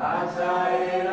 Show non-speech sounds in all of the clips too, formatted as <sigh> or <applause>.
Outside.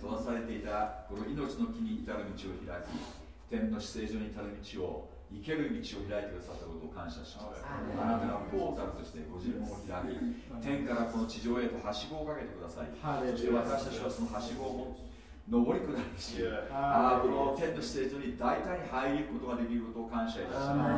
閉ざされていたこの命の木に至る道を開き天の姿勢上に至る道を生ける道を開いてくださったことを感謝します。あなたがポータルとしてご自分を開き天からこの地上へとはしごをかけてください。そして私たちはそのはしごを上り下りしあこの天の姿勢上に大体に入ることができることを感謝いたしま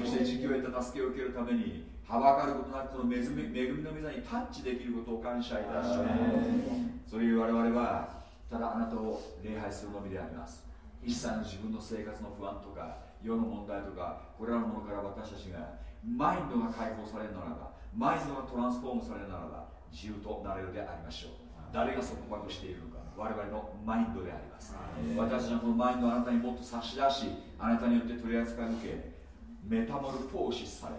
す。そして時給へとた助けを受けるためにはばかることなくこの恵みの御座にタッチできることを感謝いたします。そういう我々はただあなたを礼拝するのみであります。一切の自分の生活の不安とか世の問題とかこれらのものから私たちがマインドが解放されるならばマインドがトランスフォームされるならば自由となれるでありましょう。誰が束縛しているのか我々のマインドであります。私はこのマインドをあなたにもっと差し出しあなたによって取り扱い受けメタモルフォーシスされ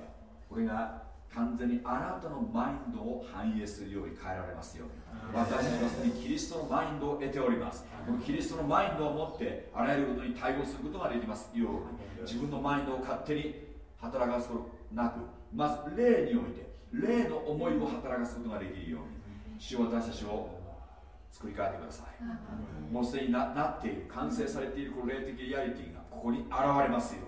これが完全にあなたのマインドを反映するように変えられますように私たちはすでにキリストのマインドを得ております。このキリストのマインドを持ってあらゆることに対応することができます。ように自分のマインドを勝手に働かすことなくまず霊において霊の思いを働かすことができるように主私たちを作り変えてください。もうすでにななっている完成されているこの霊的リアリティがここに現れますよ。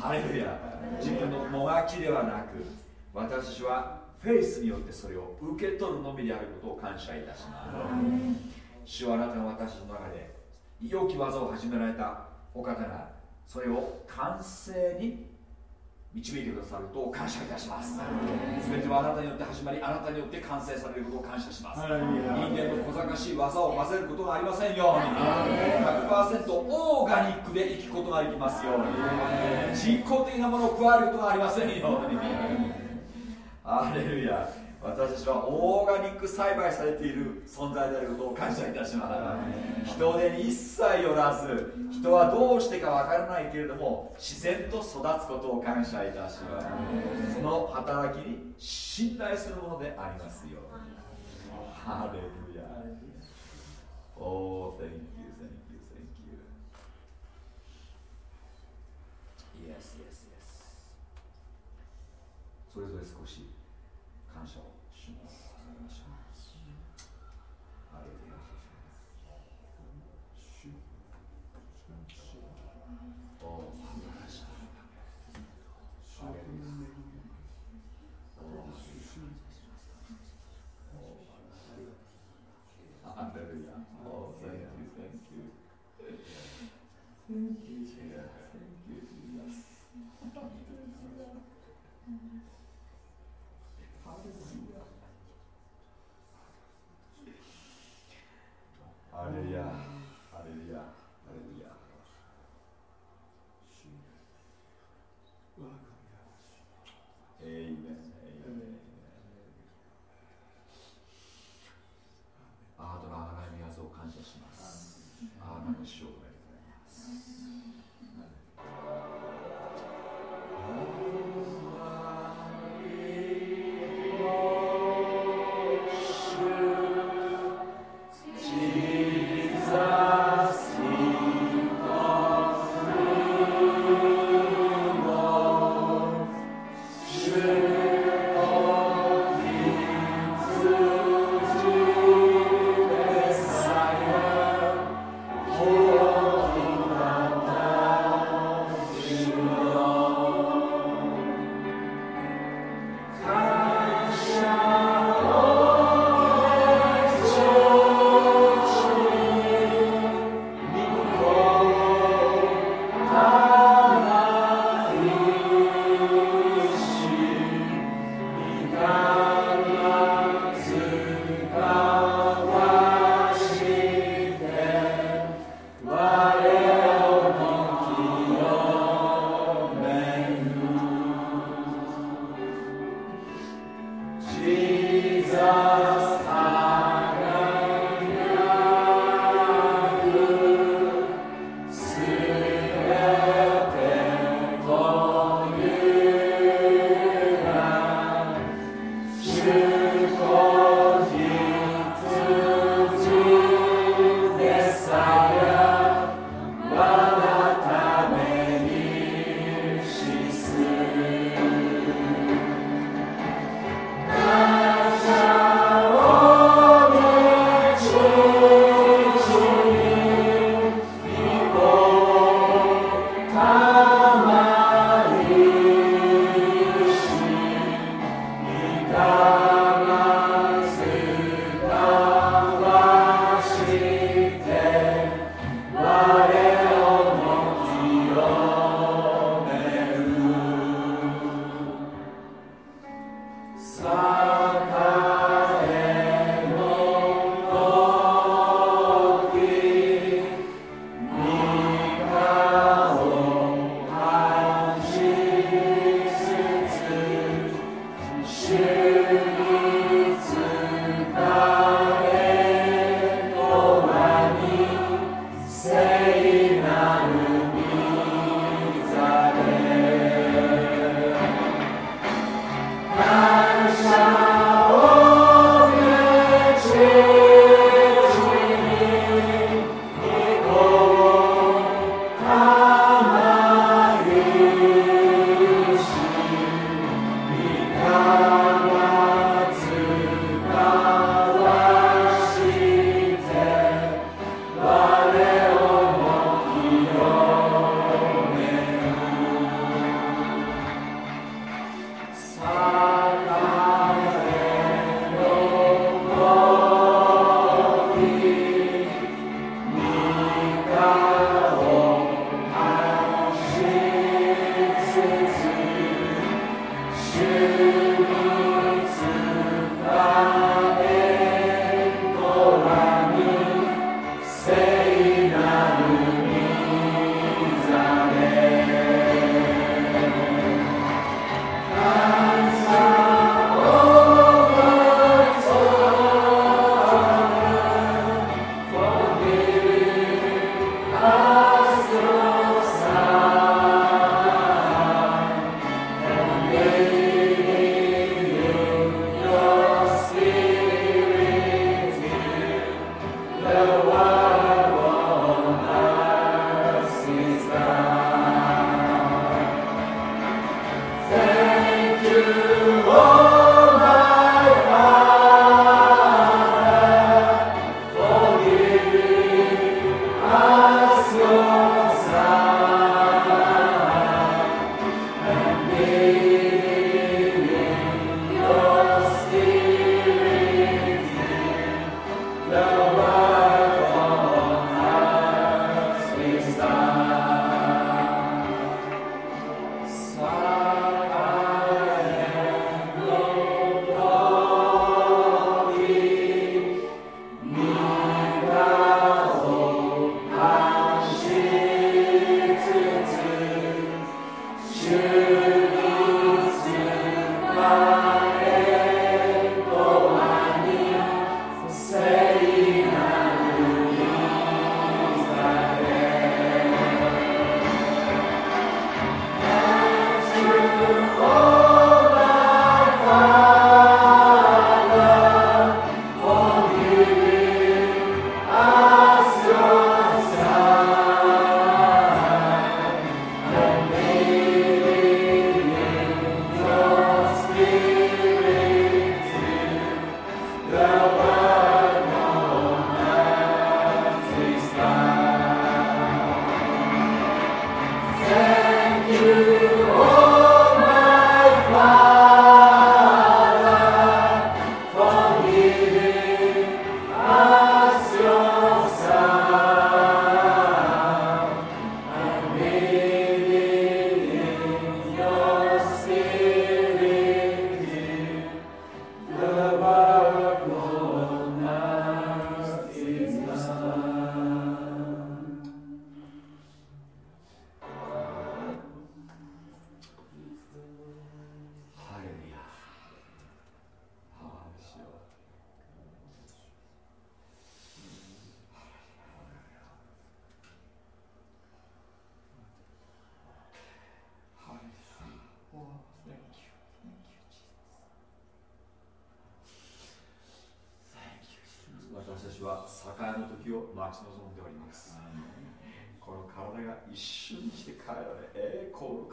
ハレルヤ。自分のもがきではなく私たちはフェイスによってそれを受け取るのみであることを感謝いたします。主はあなたが私の中で良き技を始められたお方がそれを完成に導いてくださることを感謝いたします。全てはあなたによって始まりあなたによって完成されることを感謝します。人間の小賢しい技を混ぜることがありませんように。100%オーガニックで生きることができますように。人工的なものを加えることがありませんようにアレルヤ私たちはオーガニック栽培されている存在であることを感謝いたします。人手に一切よらず人はどうしてかわからないけれども自然と育つことを感謝いたします。その働きに信頼するものでありますよ。ハレルヤ Oh, thank you, thank you, thank you. Yes, yes, yes. それぞれ少し感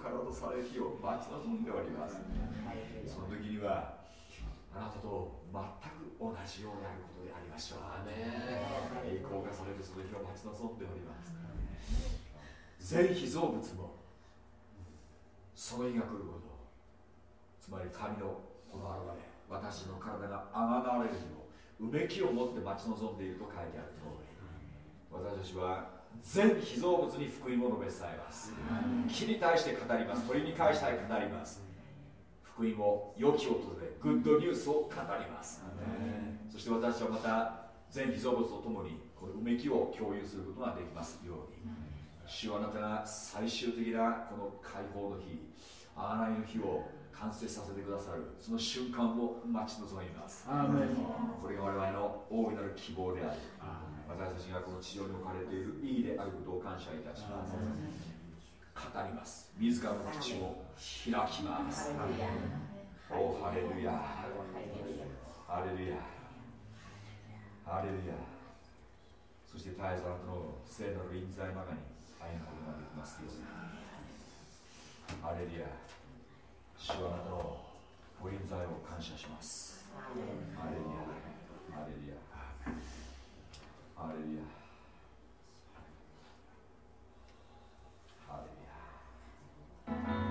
体とされる日を待ち望んでおります。その時にはあなたと全く同じようになることでありましょう。栄光がされるその日を待ち望んでおります。全被造物もその日が来ることつまり神のこの現れ私の体があがられる日をうめきを持って待ち望んでいると書いてある通り私たちは全被造物に福音を述べ伝えます。木に対して語ります。鳥に対して語ります。福音を良きを訪れグッドニュースを語ります。そして私はまた全被造物と共にこのうめきを共有することができますように。主はあなたが最終的なこの解放の日あらゆる日を完成させてくださるその瞬間を待ち望みます。これが我々の大いなる希望である。私たちがこの地上に置かれている意義であることを感謝いたします。語ります。自らの口を開きます。おハレルヤ。ハレルヤ。ハレルヤ。そして絶えずあなたの聖なる臨在の中に歩むことができます。ようにハレルヤ。主はあなたのご臨在を感謝します。ハレルヤ。ハレルヤ Hallelujah. Hallelujah.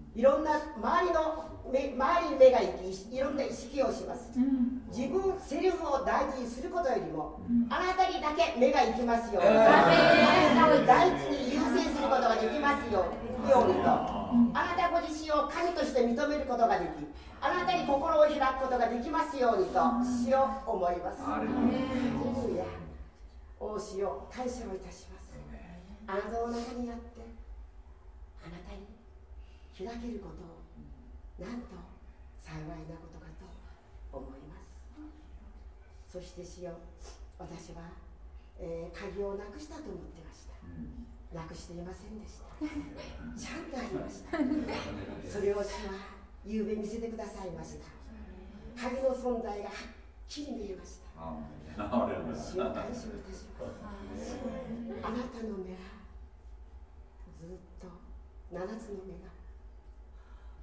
いろんな周りの目周りに目が行きいろんな意識をします、自分セルフを大事にすることよりも、あなたにだけ目が行きますよ。うに、あなたを第一に優先することができますよ。うにと。あなたご自身を神として認めることができあなたに心を開くことができますようにと主を思います。ハレルヤ大しを感謝をいたします。あなたの中にあって開けることをなんと幸いなことかと思います。そしてしよ私は、えー、鍵をなくしたと思ってました、なくしていませんでした。ちゃんとありました。<laughs> それを主は夕べ見せてくださいました。鍵の存在がはっきり見えました。主を感謝いたします。あなたの目はずっと7つの目が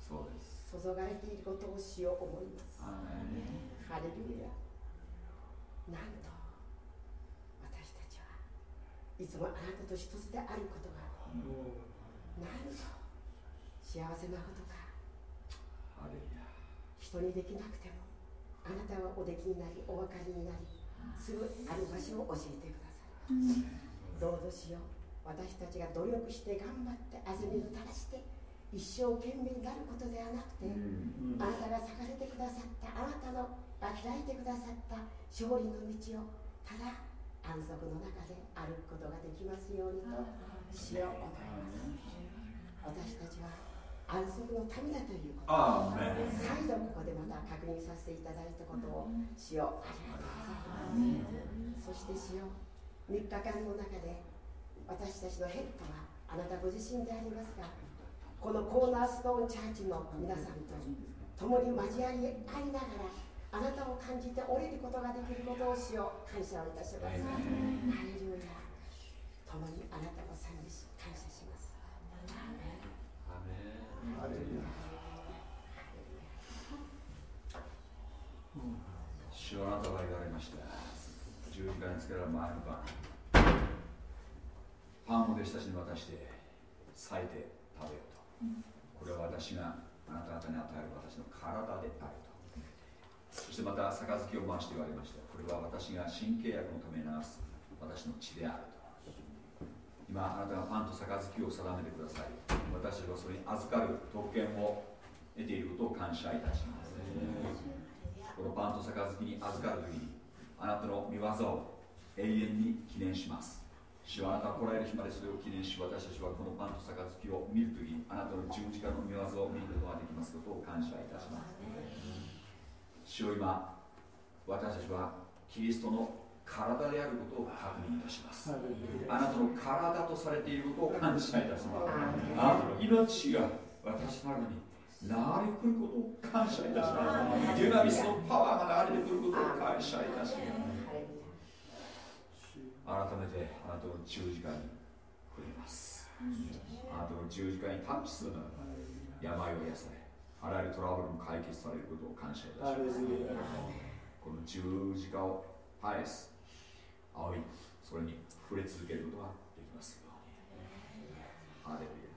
注がれていることをしよう思います。ハレルヤ。なんと私たちはいつもあなたと一つであることが。なんと幸せなことか。人にできなくてもあなたはおできになりお分かりになりすぐある場所を教えてください、うん、どうぞしよう。私たちが努力して頑張って安住を垂らして一生懸命になることではなくて、うん、あなたが裂かれてくださったあなたの開いてくださった勝利の道をただ安息の中で歩くことができますようにとしよう思います。私たちは安息の民だということを再度ここでまた確認させていただいたことをしようありがとうございます。そしてしよう3日間の中で私たちのヘッドはあなたご自身でありますがこのコーナーストーンチャーチの皆さんと共に交わり合いながらあなたを感じて降りることができることをしよう感謝をいたします。ハレルヤ共にあなたを賛美し感謝します。主はあなたが言われました。十字架につけられる前の晩パンを弟子たちに渡して裂いて食べよこれは私があなた方に与える私の体であるとそしてまた杯を回して言われました。これは私が新契約のために流す私の血であると。今あなたがパンと杯を定めてください。私はそれに預かる特権を得ていることを感謝いたします。このパンと杯に預かる時にあなたの見業を永遠に記念します。主はあなたが来られる日までそれを記念し私たちはこのパンと杯を見るときあなたの十字架の見業を見ることができます。ことを感謝いたします。主を今私たちはキリストの体であることを確認いたします。あなたの体とされていることを感謝いたします。あの命が私の中に流れ来ることを感謝いたします。デュナミスのパワーが流れてくることを感謝いたします。改めてあなたの十字架に触れます。あなたの十字架にタッチするなら病を癒されあらゆるトラブルも解決されることを感謝いたします。この十字架を絶えす仰いそれに触れ続けることができますように。ハレルヤ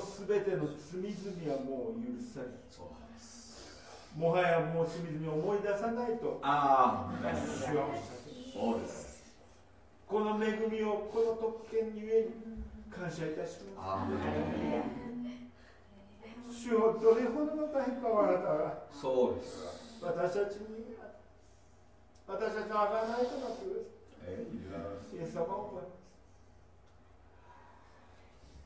全ての罪々はもう許されもはやもう罪々を思い出さないと。ああそうですこの恵みをこの特権にゆえに感謝いたします。主をどれほどの大変かをあなたは。そうです。私たちに私たちのあがないとなくイエス様を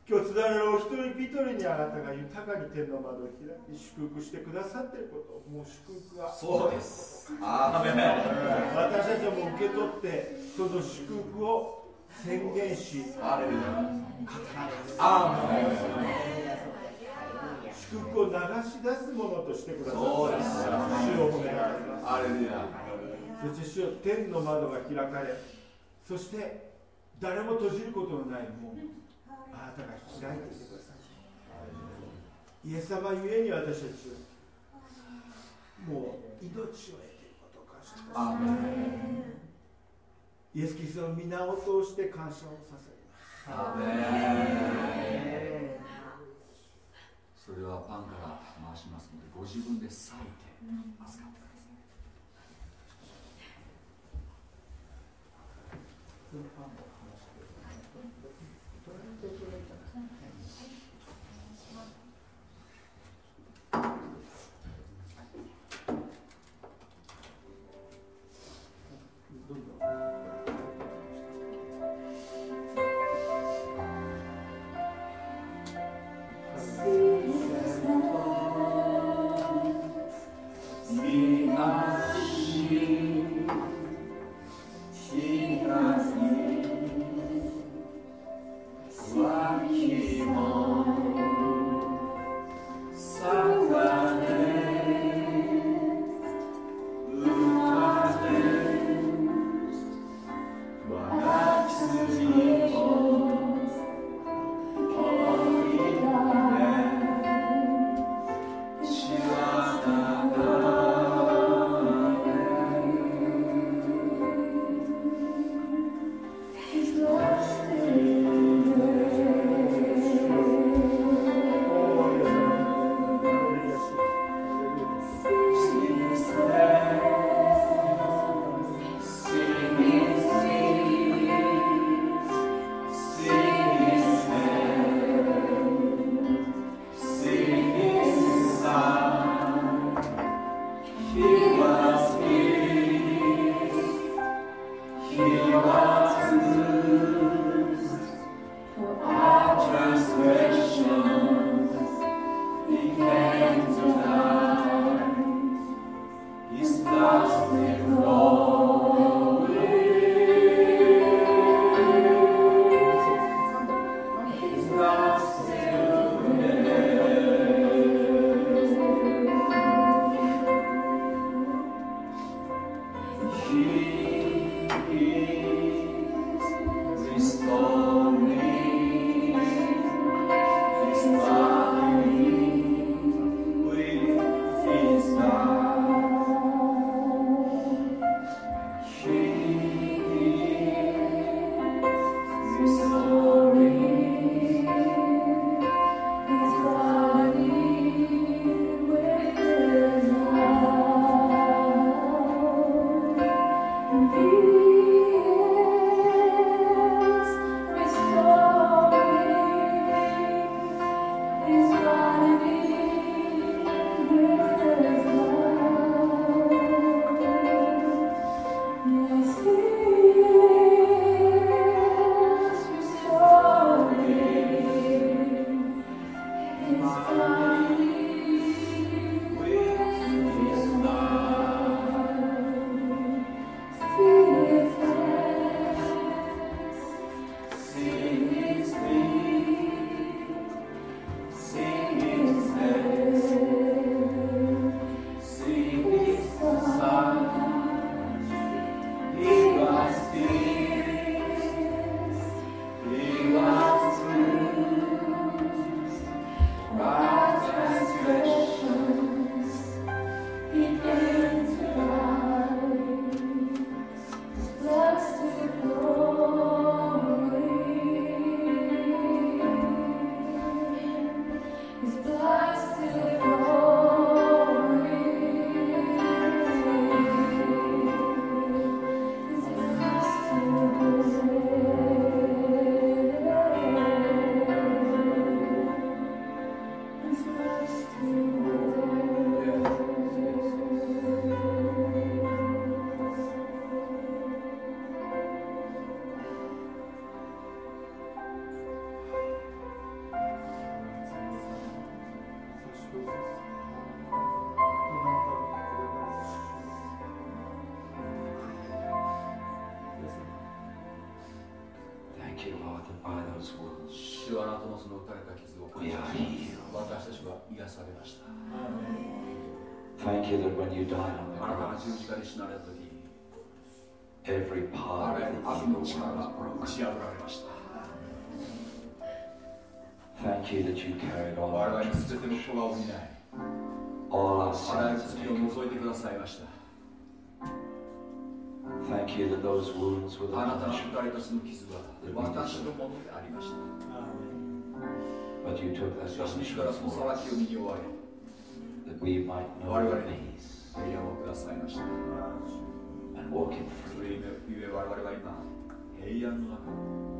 今日つだれるお一人一人にあなたが豊かに天の窓を開き祝福してくださっていることもう祝福は。そうです。アーメン私たちも受け取ってその祝福を宣言しアレルヤ。アーメン祝福を流し出すものとしてくださってそうです。主を褒められます。アレルヤ。そして主よ天の窓が開かれそして誰も閉じることのないもうあなたが開いていてください。イエス様ゆえに私たちもう命を得ていることを感謝します。イエス・キリストの皆を通して感謝をさせそれはパンから回しますのでご自分で裂いて預かってください。me. あなたの打た。れた。その傷は私のものでありました。しかし、自らその裁きを身に負われ、我々に平安をくださいました。それゆえ我々は今、平安の中を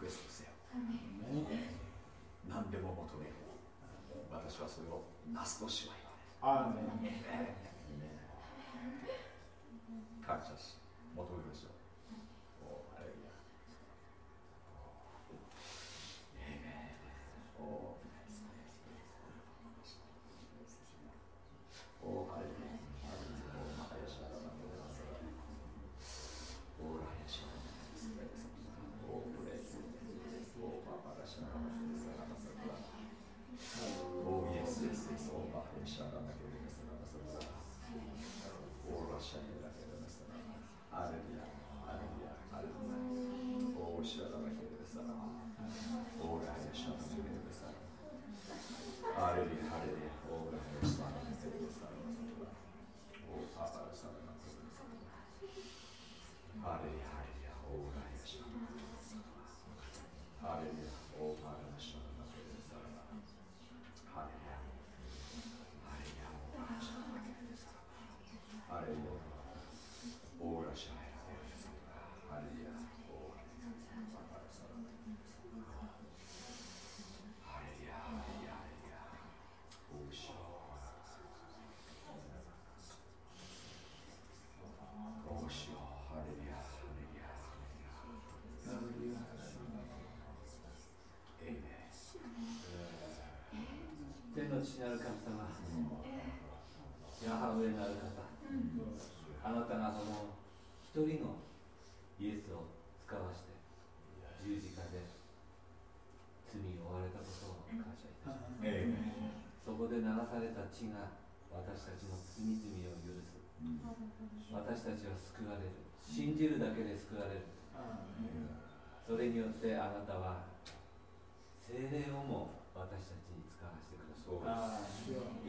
クエストせよ。何でも求める私はそれをなすとしは言われ感謝し求めましょう父なる神様、ヤハウェなる方、あなたがその一人のイエスを使わして十字架で罪を負われたことを感謝いたします、そこで流された血が私たちの罪々を許す、私たちは救われる信じるだけで救われる、それによってあなたは精霊をも私たち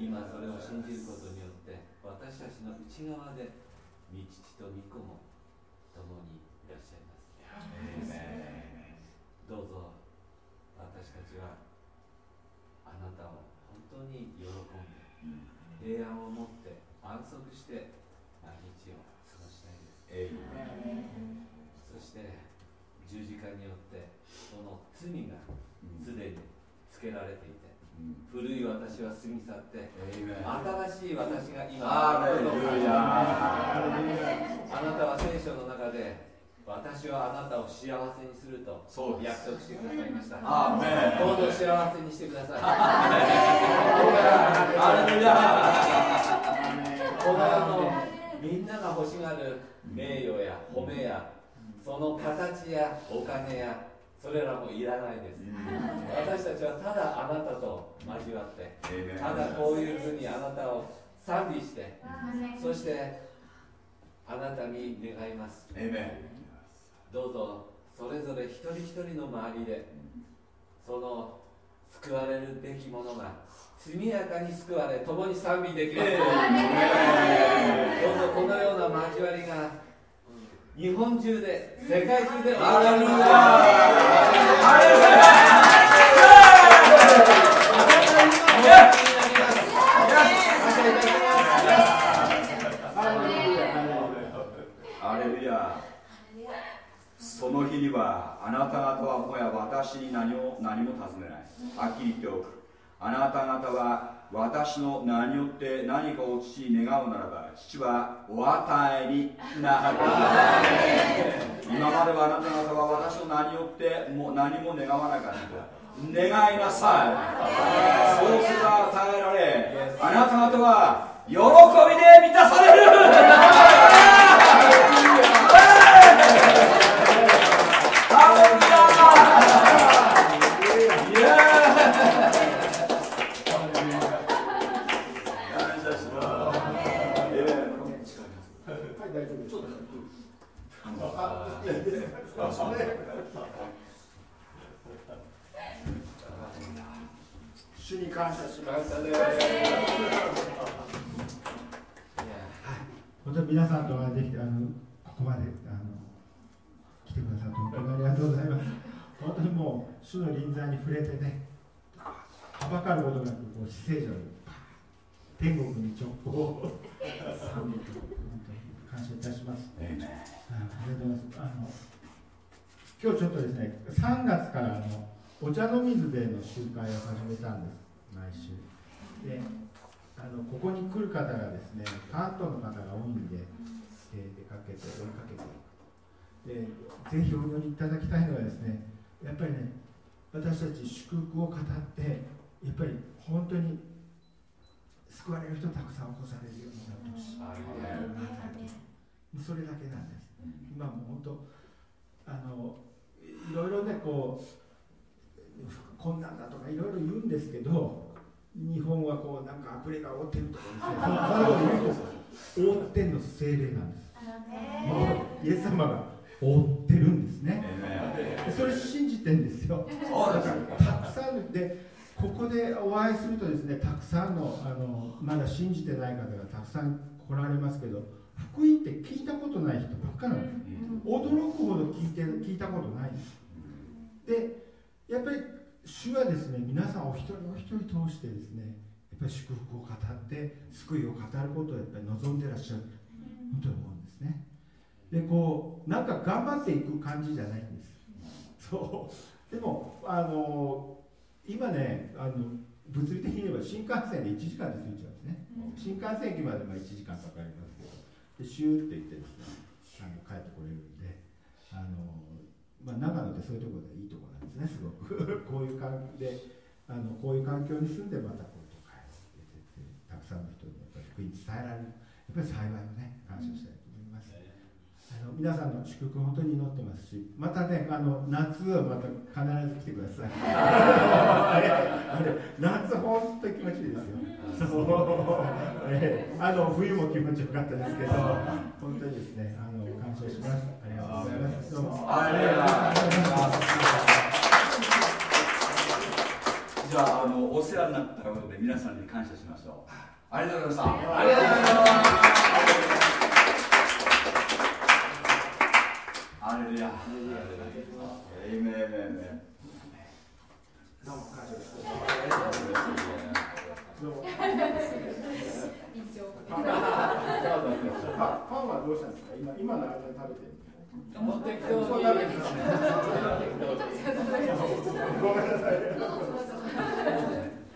今それを信じることによって私たちの内側で御父と御子も共にいらっしゃいます。どうぞ私たちはあなたを本当に喜んで平安を持って安息して毎日を過ごしたいです。そして十字架によってその罪がすでにつけられていて古い私は過ぎ去って新しい私が今あなたは聖書の中で私はあなたを幸せにすると約束してくださいました。どうぞ幸せにしてください。この世のみんなが欲しがる名誉や褒めやその形やお金やそれらもいらないです、私たちはただあなたと交わってただこういうふうにあなたを賛美してそしてあなたに願います。どうぞそれぞれ一人一人の周りでその救われるべきものが速やかに救われ共に賛美できます。どうぞこのような交わりが日本中で世界中であられますアレルヤその日にはあなた方はもや私に何を何も尋ねないはっきり言っておくあなた方は私の名によって何かを父に願うならば父はお与えになる。今まではあなた方は私の名によっても何も願わなかった。願いなさい。そうすれば与えられあなた方は喜びで満たされる。主に感謝します。本当に皆さんとはできてあのここまであの来てくださって本当にありがとうございます。本当にもう主の臨在に触れてね、はばかることなくこう死聖女に天国に直行を賛美と感謝いたします。ありがとうございますあの今日ちょっとですね3月からあのお茶の水での集会を始めたんです週。であのここに来る方がですね関東の方が多いんで、えー出かけて追いかけて。いくでぜひお祈りいただきたいのはですねやっぱりね私たち祝福を語ってやっぱり本当に救われる人たくさん起こされるようになってほしい。それだけなんです。今もう本当あのいろいろねこう困難だとかいろいろ言うんですけど日本はこうなんか悪霊が覆ってるとかですね覆ってんの精霊なんです。もうイエス様が覆ってるんですね。それ信じてんですよ。そうですだからたくさんでここでお会いするとですねたくさんのあのまだ信じてない方がたくさん来られますけど福音って聞いたことない人ばっかなんです驚くほど聞いて聞いたことない。ん。ですでやっぱり主はですね皆さんお一人お一人通してですねやっぱり祝福を語って救いを語ることをやっぱり望んでらっしゃる本当に思うんですね。でこうなんか頑張っていく感じじゃないんです。そう。でもあの今ねあの物理的に言えば新幹線で1時間で着いちゃうんですね、新幹線駅までまあ1時間かかりますけどでシューって言ってですねあの帰ってこれるんであの、まあ、長野ってそういうところでいいところですねすごく。<laughs> こういう環境であのこういう環境に住んでまたこういうとこ帰っててたくさんの人にやっぱり福音伝えられる。やっぱり幸いをね感謝したいと思います、あの皆さんの祝福本当に祈ってますしまたねあの夏はまた必ず来てください。<laughs> あれ夏本当に気持ちいいですよ。あの冬も気持ちよかったですけど本当にですねあの感謝します。ありがとうございます。どうも。ありがとうございますじゃああのお世話になったことで皆さんに感謝しましょう。ありがとうございました。ありがとうございます。アレルヤエイメンエイメどうも感謝です。どうもパンパンはどうしたんです。か今今の間に食べてるもう適当にそう食べてるごめんなさい Thank <laughs> you.